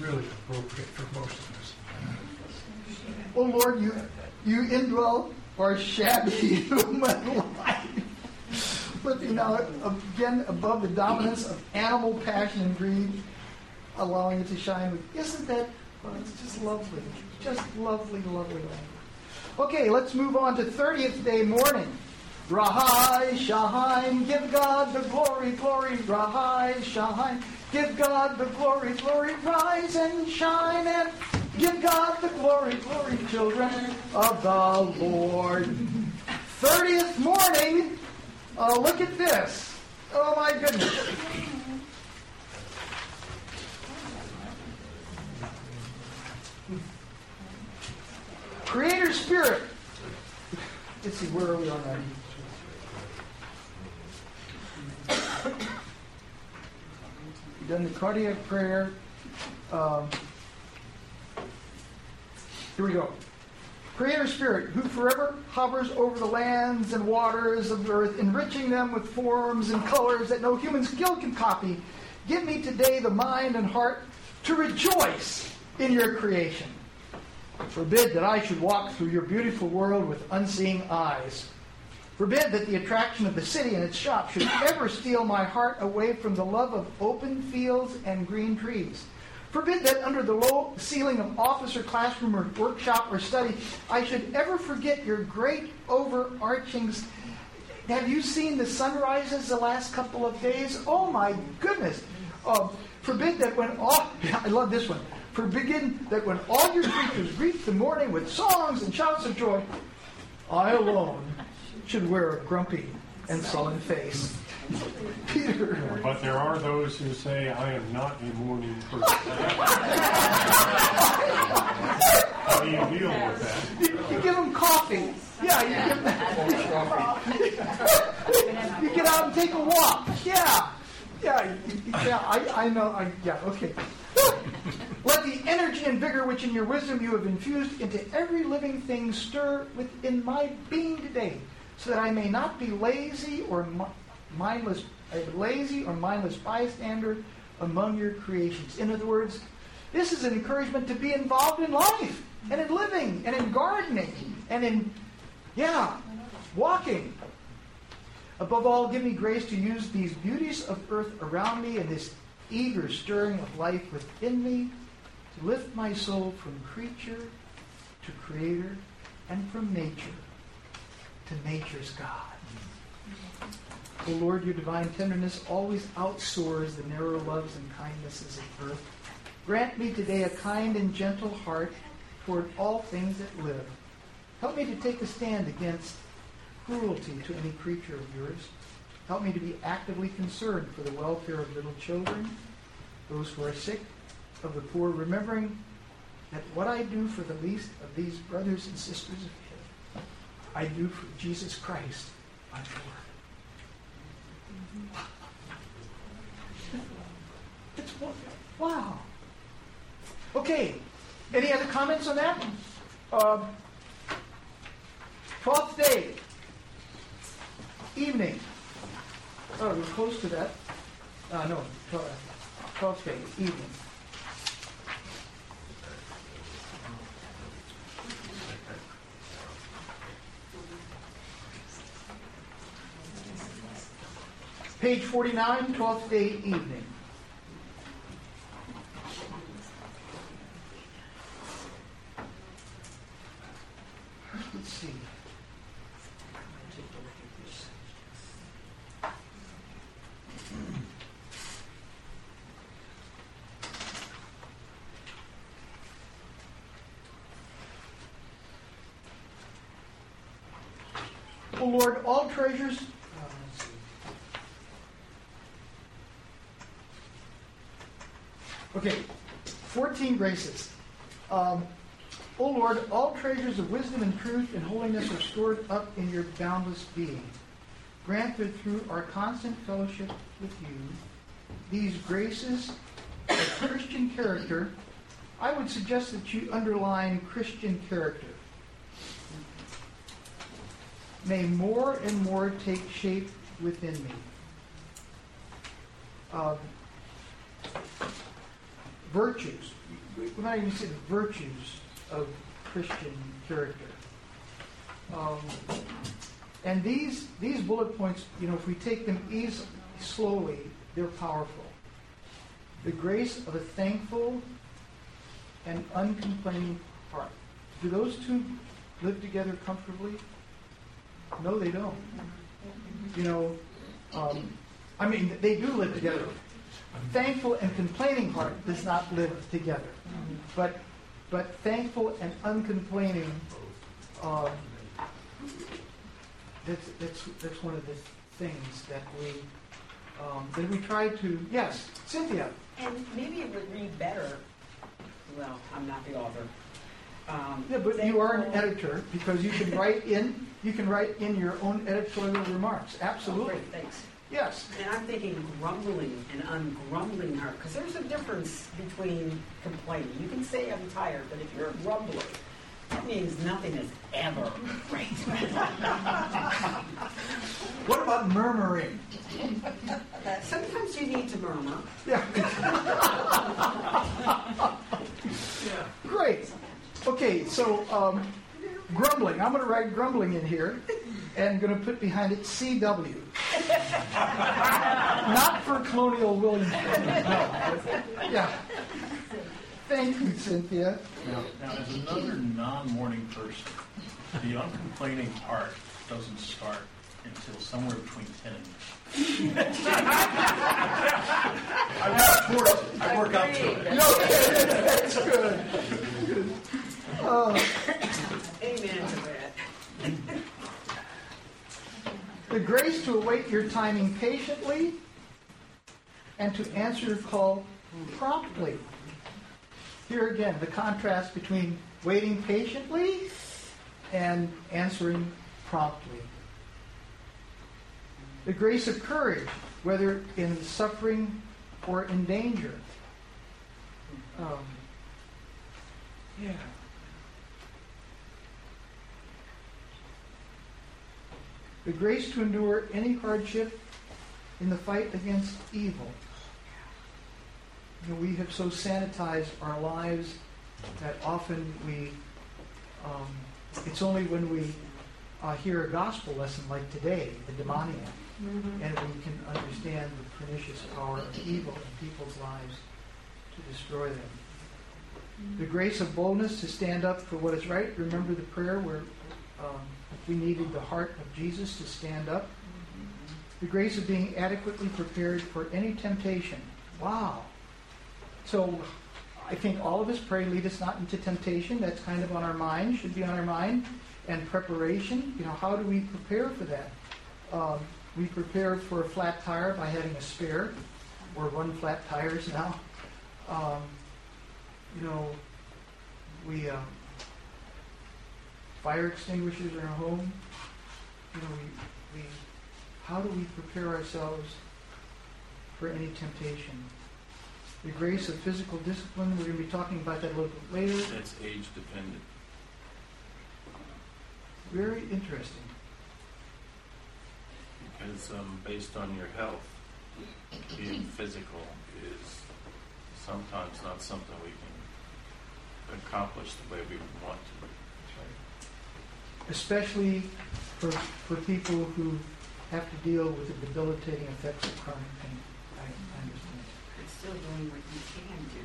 really appropriate for most of us. Oh Lord, you you indwell our shabby human life, flipping out again above the dominance of animal passion and greed, allowing it to shine. Isn't that? Oh, it's just lovely, just lovely, lovely. Okay, let's move on to 30th day morning. Rahai Shahine, give God the glory, glory, Rahai Shahine, give God the glory, glory, rise and shine and give God the glory, glory, children of the Lord. 30th morning, uh, look at this. Oh my goodness. Creator Spirit. Let's see, where are we on that? We've done the cardiac prayer. Um, here we go. Creator Spirit, who forever hovers over the lands and waters of earth, enriching them with forms and colors that no human skill can copy, give me today the mind and heart to rejoice in your creation. Forbid that I should walk through your beautiful world with unseeing eyes. Forbid that the attraction of the city and its shops should ever steal my heart away from the love of open fields and green trees. Forbid that under the low ceiling of office or classroom or workshop or study, I should ever forget your great overarching. Have you seen the sunrises the last couple of days? Oh my goodness! Uh, forbid that when all. I love this one. Forbid that when all your creatures greet the morning with songs and shouts of joy, I alone should wear a grumpy and sullen face. Peter. But there are those who say, I am not a morning person. How do you deal with that? You, you give them coffee. Yeah, you give them. Coffee. You get out and take a walk. Yeah. Yeah, yeah, I, I know. I, yeah, okay. Let the energy and vigor which in your wisdom you have infused into every living thing stir within my being today, so that I may not be lazy or mindless, a lazy or mindless bystander among your creations. In other words, this is an encouragement to be involved in life and in living and in gardening and in, yeah, walking. Above all, give me grace to use these beauties of earth around me and this eager stirring of life within me to lift my soul from creature to creator and from nature to nature's God. O Lord, your divine tenderness always outsoars the narrow loves and kindnesses of earth. Grant me today a kind and gentle heart toward all things that live. Help me to take a stand against cruelty to any creature of yours. Help me to be actively concerned for the welfare of little children, those who are sick, of the poor, remembering that what I do for the least of these brothers and sisters of his, I do for Jesus Christ, my Lord. It's, wow. Okay. Any other comments on that? Um, 12th day. Evening. Oh, we're close to that. Uh, no, 12th day, evening. Page 49, 12th day evening. Let's see. O Lord, all treasures Okay, 14 graces. Um, o Lord, all treasures of wisdom and truth and holiness are stored up in your boundless being. Grant that through our constant fellowship with you, these graces of Christian character, I would suggest that you underline Christian character, may more and more take shape within me. Um, virtues. We're not even saying virtues of Christian character. Um, and these these bullet points, you know, if we take them easy, slowly, they're powerful. The grace of a thankful and uncomplaining heart. Do those two live together comfortably? No, they don't. You know, um, I mean, they do live together thankful and complaining heart does not live together. But, but thankful and uncomplaining, uh, that's, that's, that's one of the things that we, um, that we try to, yes, Cynthia. And maybe it would read better, well, I'm not the author. Um, yeah, but you are an editor because you can write in, you can write in your own editorial remarks. Absolutely. Oh, great, thanks. Yes. And I'm thinking grumbling and ungrumbling heart, because there's a difference between complaining. You can say I'm tired, but if you're a grumbler, that means nothing is ever great. what about murmuring? Sometimes you need to murmur. Yeah. yeah. Great. Okay, so um, grumbling. I'm going to write grumbling in here and going to put behind it CW. Not for Colonial Williamsburg. No. Yeah. Thank you, Cynthia. Now, now, as another non-morning person, the uncomplaining part doesn't start until somewhere between 10 and I work, I work up to it. No, that's good. good. Uh, Amen to that. the grace to await your timing patiently and to answer your call promptly. Here again, the contrast between waiting patiently and answering promptly. The grace of courage, whether in suffering or in danger. Um, yeah. The grace to endure any hardship in the fight against evil. You know, we have so sanitized our lives that often we, um, it's only when we uh, hear a gospel lesson like today, the demoniac, mm-hmm. and we can understand the pernicious power of evil in people's lives to destroy them. Mm-hmm. The grace of boldness to stand up for what is right. Remember the prayer where um, if we needed the heart of Jesus to stand up. The grace of being adequately prepared for any temptation. Wow. So I think all of us pray, lead us not into temptation. That's kind of on our mind, should be on our mind. And preparation, you know, how do we prepare for that? Um, we prepare for a flat tire by having a spare, or one flat tires now. Um, you know, we uh, fire extinguishers in our home. You know, we, we how do we prepare ourselves for any temptation? The grace of physical discipline, we're going to be talking about that a little bit later. That's age dependent. Very interesting. Because um, based on your health, being physical is sometimes not something we can accomplish the way we want to. Especially for, for people who have to deal with the debilitating effects of chronic pain. I, I understand. It's still doing what you can do.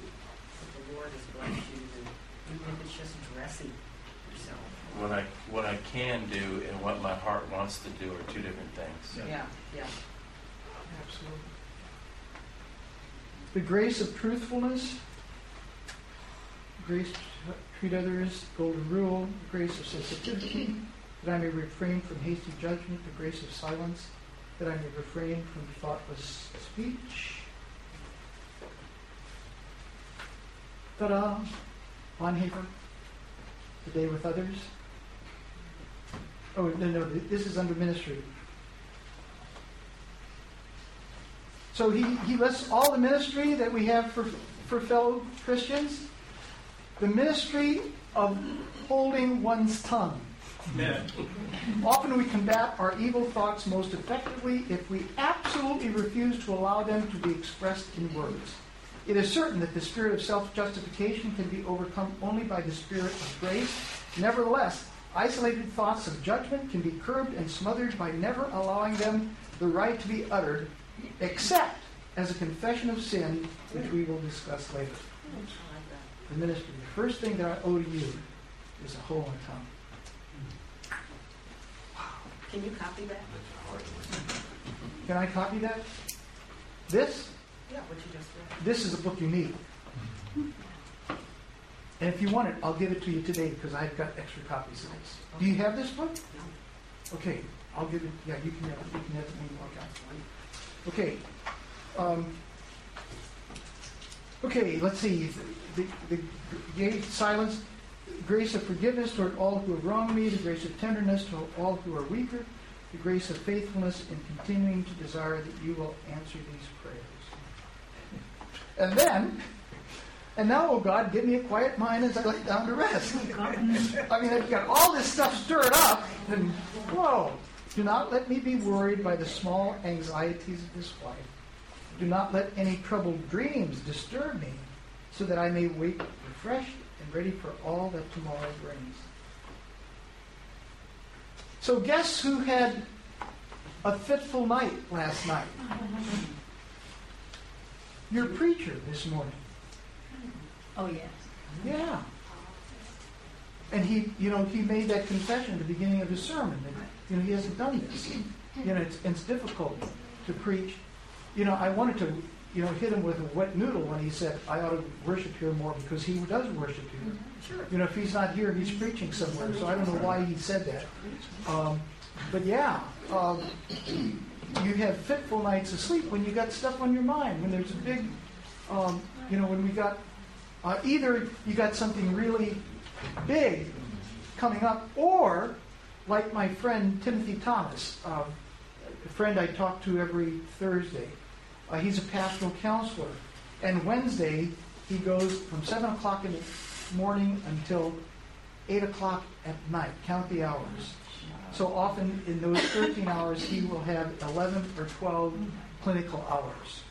What the Lord has blessed you to do, even if it's just dressing yourself. What I what I can do and what my heart wants to do are two different things. Yeah, yeah. Absolutely. The grace of truthfulness, grace to treat others, golden rule, the grace of sensitivity, that I may refrain from hasty judgment, the grace of silence, that I may refrain from thoughtless speech. Ta-da! Bonhoeffer, the day with others. Oh, no, no, this is under ministry. So he, he lists all the ministry that we have for, for fellow Christians. The ministry of holding one's tongue. Yeah. Often we combat our evil thoughts most effectively if we absolutely refuse to allow them to be expressed in words. It is certain that the spirit of self justification can be overcome only by the spirit of grace. Nevertheless, isolated thoughts of judgment can be curbed and smothered by never allowing them the right to be uttered, except as a confession of sin, which we will discuss later. The ministry. The first thing that I owe to you is a whole tongue. Can you copy that? Can I copy that? This? Yeah, what you just read. This is a book you need. And if you want it, I'll give it to you today because I've got extra copies of this. Do you have this book? No. Okay, I'll give it. Yeah, you can have it. You can have it when you walk out. Okay. Um, okay, let's see. The, the, the silence, grace of forgiveness toward all who have wronged me, the grace of tenderness to all who are weaker, the grace of faithfulness in continuing to desire that you will answer these prayers. And then, and now, oh God, give me a quiet mind as I lay down to rest. Oh, I mean, I've got all this stuff stirred up, and whoa. Do not let me be worried by the small anxieties of this life. Do not let any troubled dreams disturb me, so that I may wake refreshed and ready for all that tomorrow brings. So, guess who had a fitful night last night? Your preacher this morning. Oh, yes. Yeah. And he, you know, he made that confession at the beginning of his sermon that, you know, he hasn't done this. You know, it's, it's difficult to preach. You know, I wanted to, you know, hit him with a wet noodle when he said, I ought to worship here more because he does worship here. Sure. You know, if he's not here, he's preaching somewhere. So I don't know why he said that. Um, but yeah, um, you have fitful nights of sleep when you got stuff on your mind. When there's a big, um, you know, when we got uh, either you got something really big coming up, or like my friend Timothy Thomas, uh, a friend I talk to every Thursday. Uh, he's a pastoral counselor, and Wednesday he goes from seven o'clock in the morning until eight o'clock at night. Count the hours. So often in those 13 hours, he will have 11 or 12 clinical hours.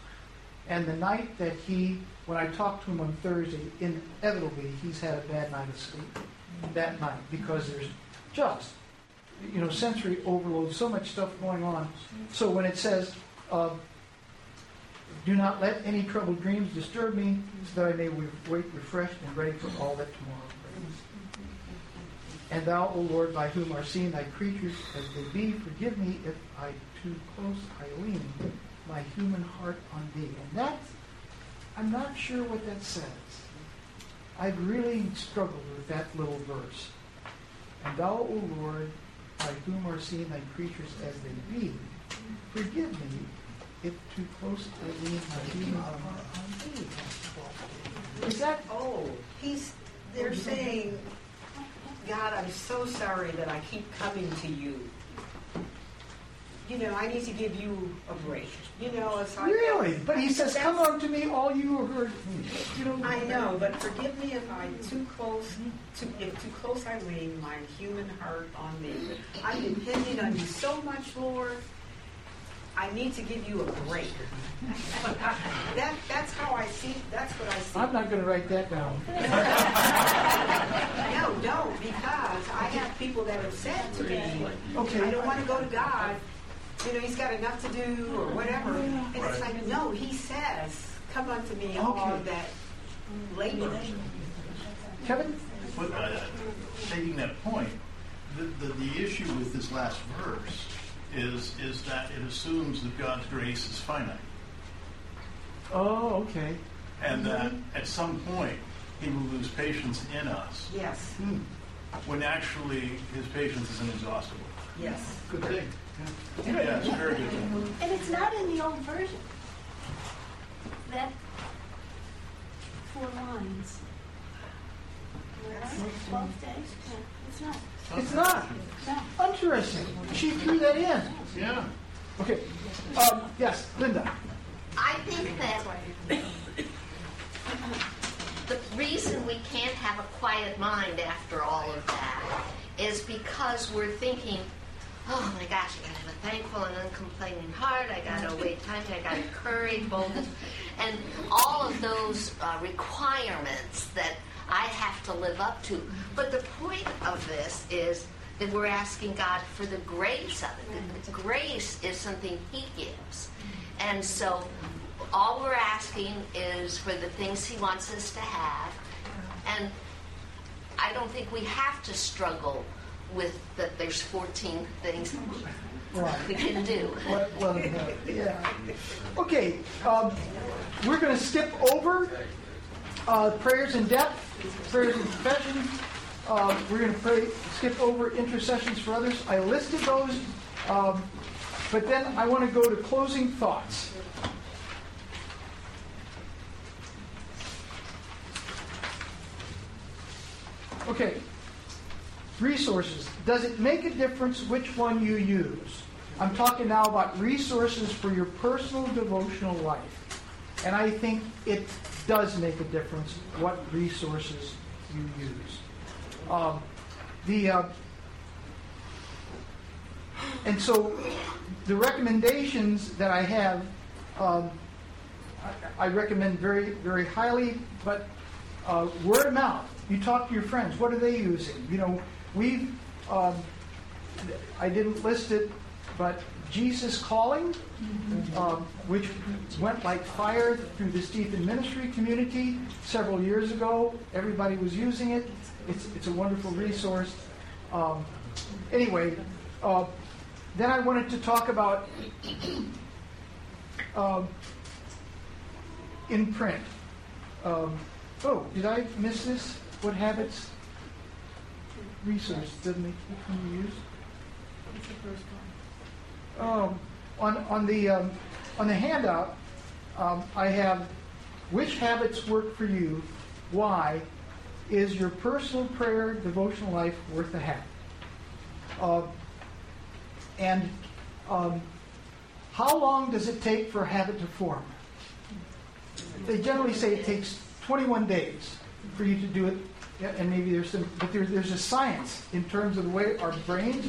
And the night that he, when I talked to him on Thursday, inevitably he's had a bad night of sleep that night because there's just, you know, sensory overload, so much stuff going on. So when it says, uh, do not let any troubled dreams disturb me, so that I may wake refreshed and ready for all that tomorrow brings. And thou, O Lord, by whom are seen thy creatures as they be, forgive me if I too close I lean my human heart on thee. And that, I'm not sure what that says. I've really struggled with that little verse. And thou, O Lord, by whom are seen thy creatures as they be, forgive me if too close to lean my human heart on thee. Is that Oh, he's, they're saying, God, I'm so sorry that I keep coming to you. you know, I need to give you a break. You know, it's like Really? But he says, "Come unto me, all you who are." You know. I know, but forgive me if I'm too close, to, if too close I lean my human heart on me. I'm depending on you so much, Lord. I need to give you a break. that, that's how I see, that's what I see. I'm not going to write that down. No, don't, because I have people that have said to me, Okay. I don't want to go to God. You know, he's got enough to do or whatever. And it's like, no, he says, come unto me, all Okay. that labor. Kevin? But uh, taking that point, the, the, the issue with this last verse is, is that it assumes that God's grace is finite. Oh, okay. And mm-hmm. that at some point, he will lose patience in us, Yes, hmm. when actually his patience is inexhaustible. yes. Good thing. Yeah, yeah it's very good thing. And it's not in the old version. That four lines. Right? Twelve days? Yeah, it's not. It's not. Interesting. She threw that in. Yeah. Okay. Um, yes, Linda. I think that the reason we can't have a quiet mind after all of that is because we're thinking, oh my gosh, I gotta have a thankful and uncomplaining heart, I gotta wait time, I gotta courage, boldness, and all of those uh, requirements that I have to live up to. But the point of this is that we're asking God for the grace of it. The grace is something He gives. And so all we're asking is for the things He wants us to have. And I don't think we have to struggle with that there's 14 things Right. we can do. Well, well, yeah. Okay, um, we're going to skip over uh, prayers in depth, prayers in confession. Uh, we're going to pray, skip over intercessions for others. I listed those, um, but then I want to go to closing thoughts. Okay, resources. Does it make a difference which one you use? I'm talking now about resources for your personal devotional life. And I think it does make a difference what resources you use. Um, the uh, and so the recommendations that I have, um, I, I recommend very very highly. But uh, word of mouth. You talk to your friends. What are they using? You know, we've. Um, I didn't list it, but Jesus Calling, um, which went like fire through the Stephen Ministry community several years ago. Everybody was using it. It's, it's a wonderful resource. Um, anyway, uh, then I wanted to talk about um, in print. Um, oh, did I miss this? What habits? Resource doesn't make can you use? It's the first one. Um, on on the um, on the handout, um, I have which habits work for you. Why is your personal prayer devotional life worth a habit? Uh, and um, how long does it take for a habit to form? They generally say it takes 21 days for you to do it, and maybe there's some, but there, there's a science in terms of the way our brains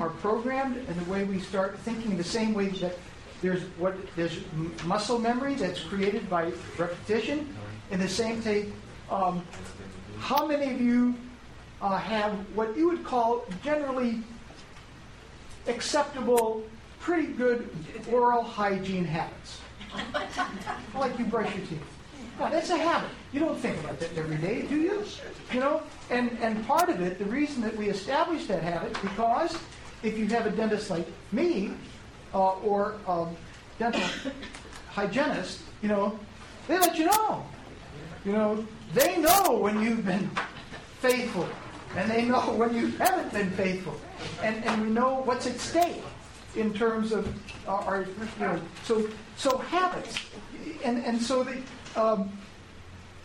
are programmed and the way we start thinking the same way that there's what there's muscle memory that's created by repetition. In the same way, um, how many of you uh, have what you would call generally acceptable, pretty good oral hygiene habits? like you brush your teeth. Now, that's a habit. You don't think about that every day, do you? You know, and and part of it, the reason that we establish that habit, because if you have a dentist like me, uh, or um, dental hygienist, you know, they let you know. You know, they know when you've been faithful, and they know when you haven't been faithful, and and we know what's at stake in terms of uh, our, you know, so so habits, and and so the. Um,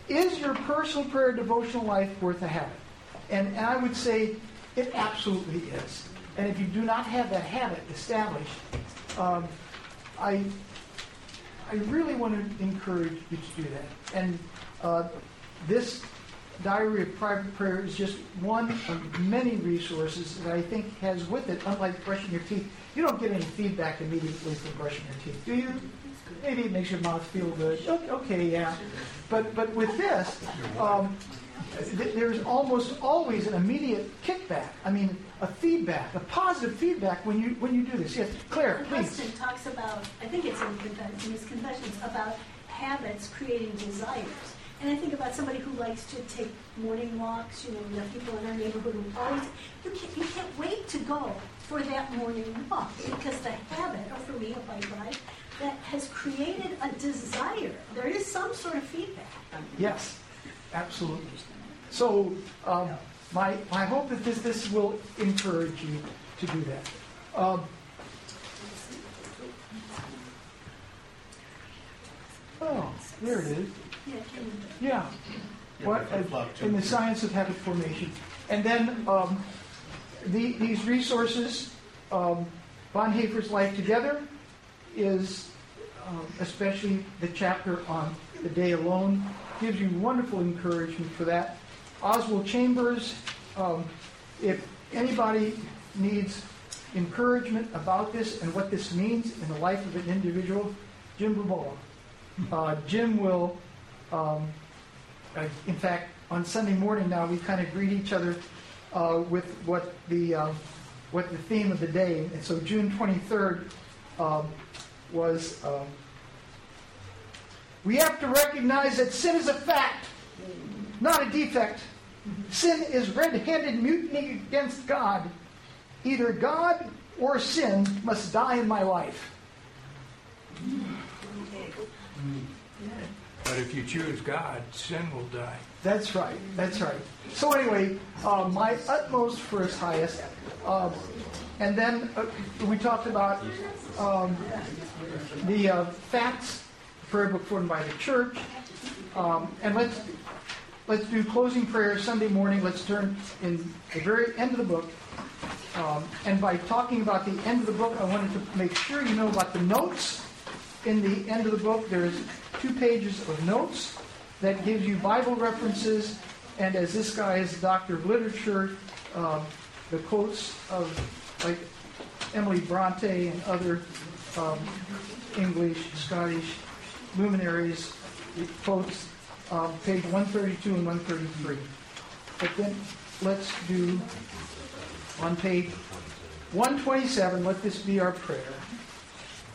is your personal prayer devotional life worth a habit? And, and I would say it absolutely is. And if you do not have that habit established, um, I, I really want to encourage you to do that. And uh, this Diary of Private Prayer is just one of many resources that I think has with it, unlike brushing your teeth, you don't get any feedback immediately from brushing your teeth, do you? Maybe it makes your mouth feel good. Okay, yeah. But, but with this, um, there's almost always an immediate kickback. I mean, a feedback, a positive feedback when you when you do this. Yes, Claire, please. Augustine talks about, I think it's in, confess- in his confessions, about habits creating desires. And I think about somebody who likes to take morning walks, you know, we have people in our neighborhood who always, you can't, you can't wait to go for that morning walk because the habit, or for me, if I drive, that has created a desire. There is some sort of feedback. Yes, absolutely. So um, my my hope is this this will encourage you to do that. Um, oh, there it is. Yeah, can you- Yeah. What, uh, in the science of habit formation. And then um, the, these resources, um, Bonhoeffer's Life Together is, um, especially the chapter on the day alone, gives you wonderful encouragement for that. Oswald Chambers, um, if anybody needs encouragement about this and what this means in the life of an individual, Jim Brabola. Uh, Jim will um, in fact, on Sunday morning now, we kind of greet each other uh, with what the uh, what the theme of the day. And so June 23rd um, was. We have to recognize that sin is a fact, not a defect. Sin is red-handed mutiny against God. Either God or sin must die in my life. But if you choose God, sin will die. That's right. That's right. So anyway, uh, my utmost for his highest, uh, and then uh, we talked about um, the uh, facts prayer book formed by the church, um, and let's let's do closing prayer Sunday morning. Let's turn in the very end of the book. Um, and by talking about the end of the book, I wanted to make sure you know about the notes in the end of the book. There's two pages of notes that gives you Bible references, and as this guy is a doctor of literature, um, the quotes of like Emily Bronte and other um, English, Scottish luminaries, quotes um, page 132 and 133. But then let's do on page 127, let this be our prayer.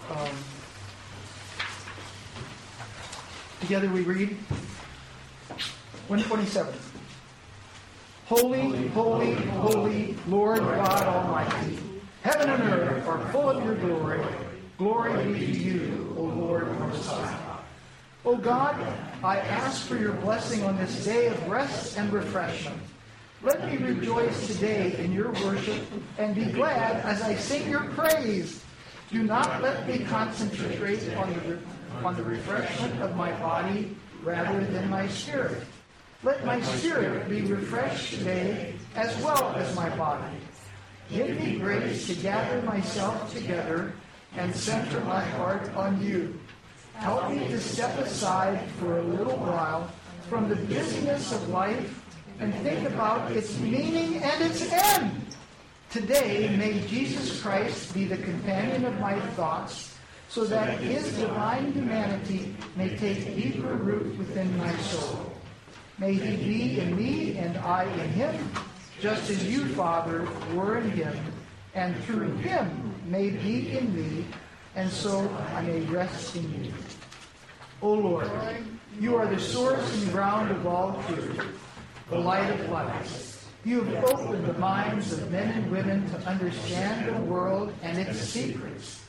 Um, Together we read 127. Holy, holy, holy, Lord God Almighty, heaven and earth are full of your glory. Glory be to you, O Lord Most High. O God, I ask for your blessing on this day of rest and refreshment. Let me rejoice today in your worship and be glad as I sing your praise. Do not let me concentrate on the on the refreshment of my body rather than my spirit. Let my spirit be refreshed today as well as my body. Give me grace to gather myself together and center my heart on you. Help me to step aside for a little while from the busyness of life and think about its meaning and its end. Today, may Jesus Christ be the companion of my thoughts so that his divine humanity may take deeper root within my soul. May he be in me and I in him, just as you, Father, were in him, and through him may be in me, and so I may rest in you. O Lord, you are the source and ground of all truth, the light of life. You have opened the minds of men and women to understand the world and its secrets.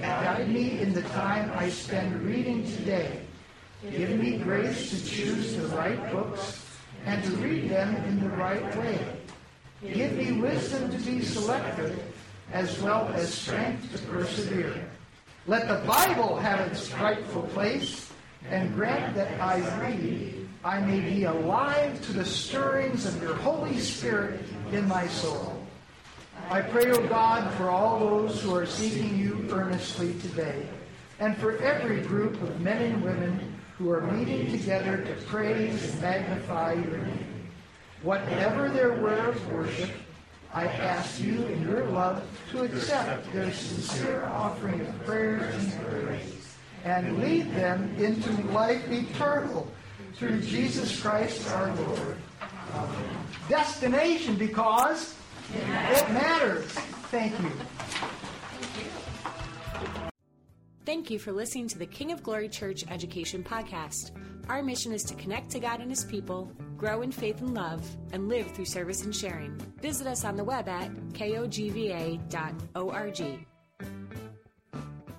Guide me in the time I spend reading today. Give me grace to choose the right books and to read them in the right way. Give me wisdom to be selective as well as strength to persevere. Let the Bible have its rightful place and grant that I read, I may be alive to the stirrings of your Holy Spirit in my soul. I pray, O God, for all those who are seeking you earnestly today, and for every group of men and women who are meeting together to praise and magnify your name. Whatever their way of worship, I ask you in your love to accept their sincere offering of prayers and praise, and lead them into life eternal through Jesus Christ our Lord. Destination because it matters. Thank you. Thank you Thank you for listening to the King of Glory Church Education Podcast. Our mission is to connect to God and His people, grow in faith and love, and live through service and sharing. Visit us on the web at kogva.org.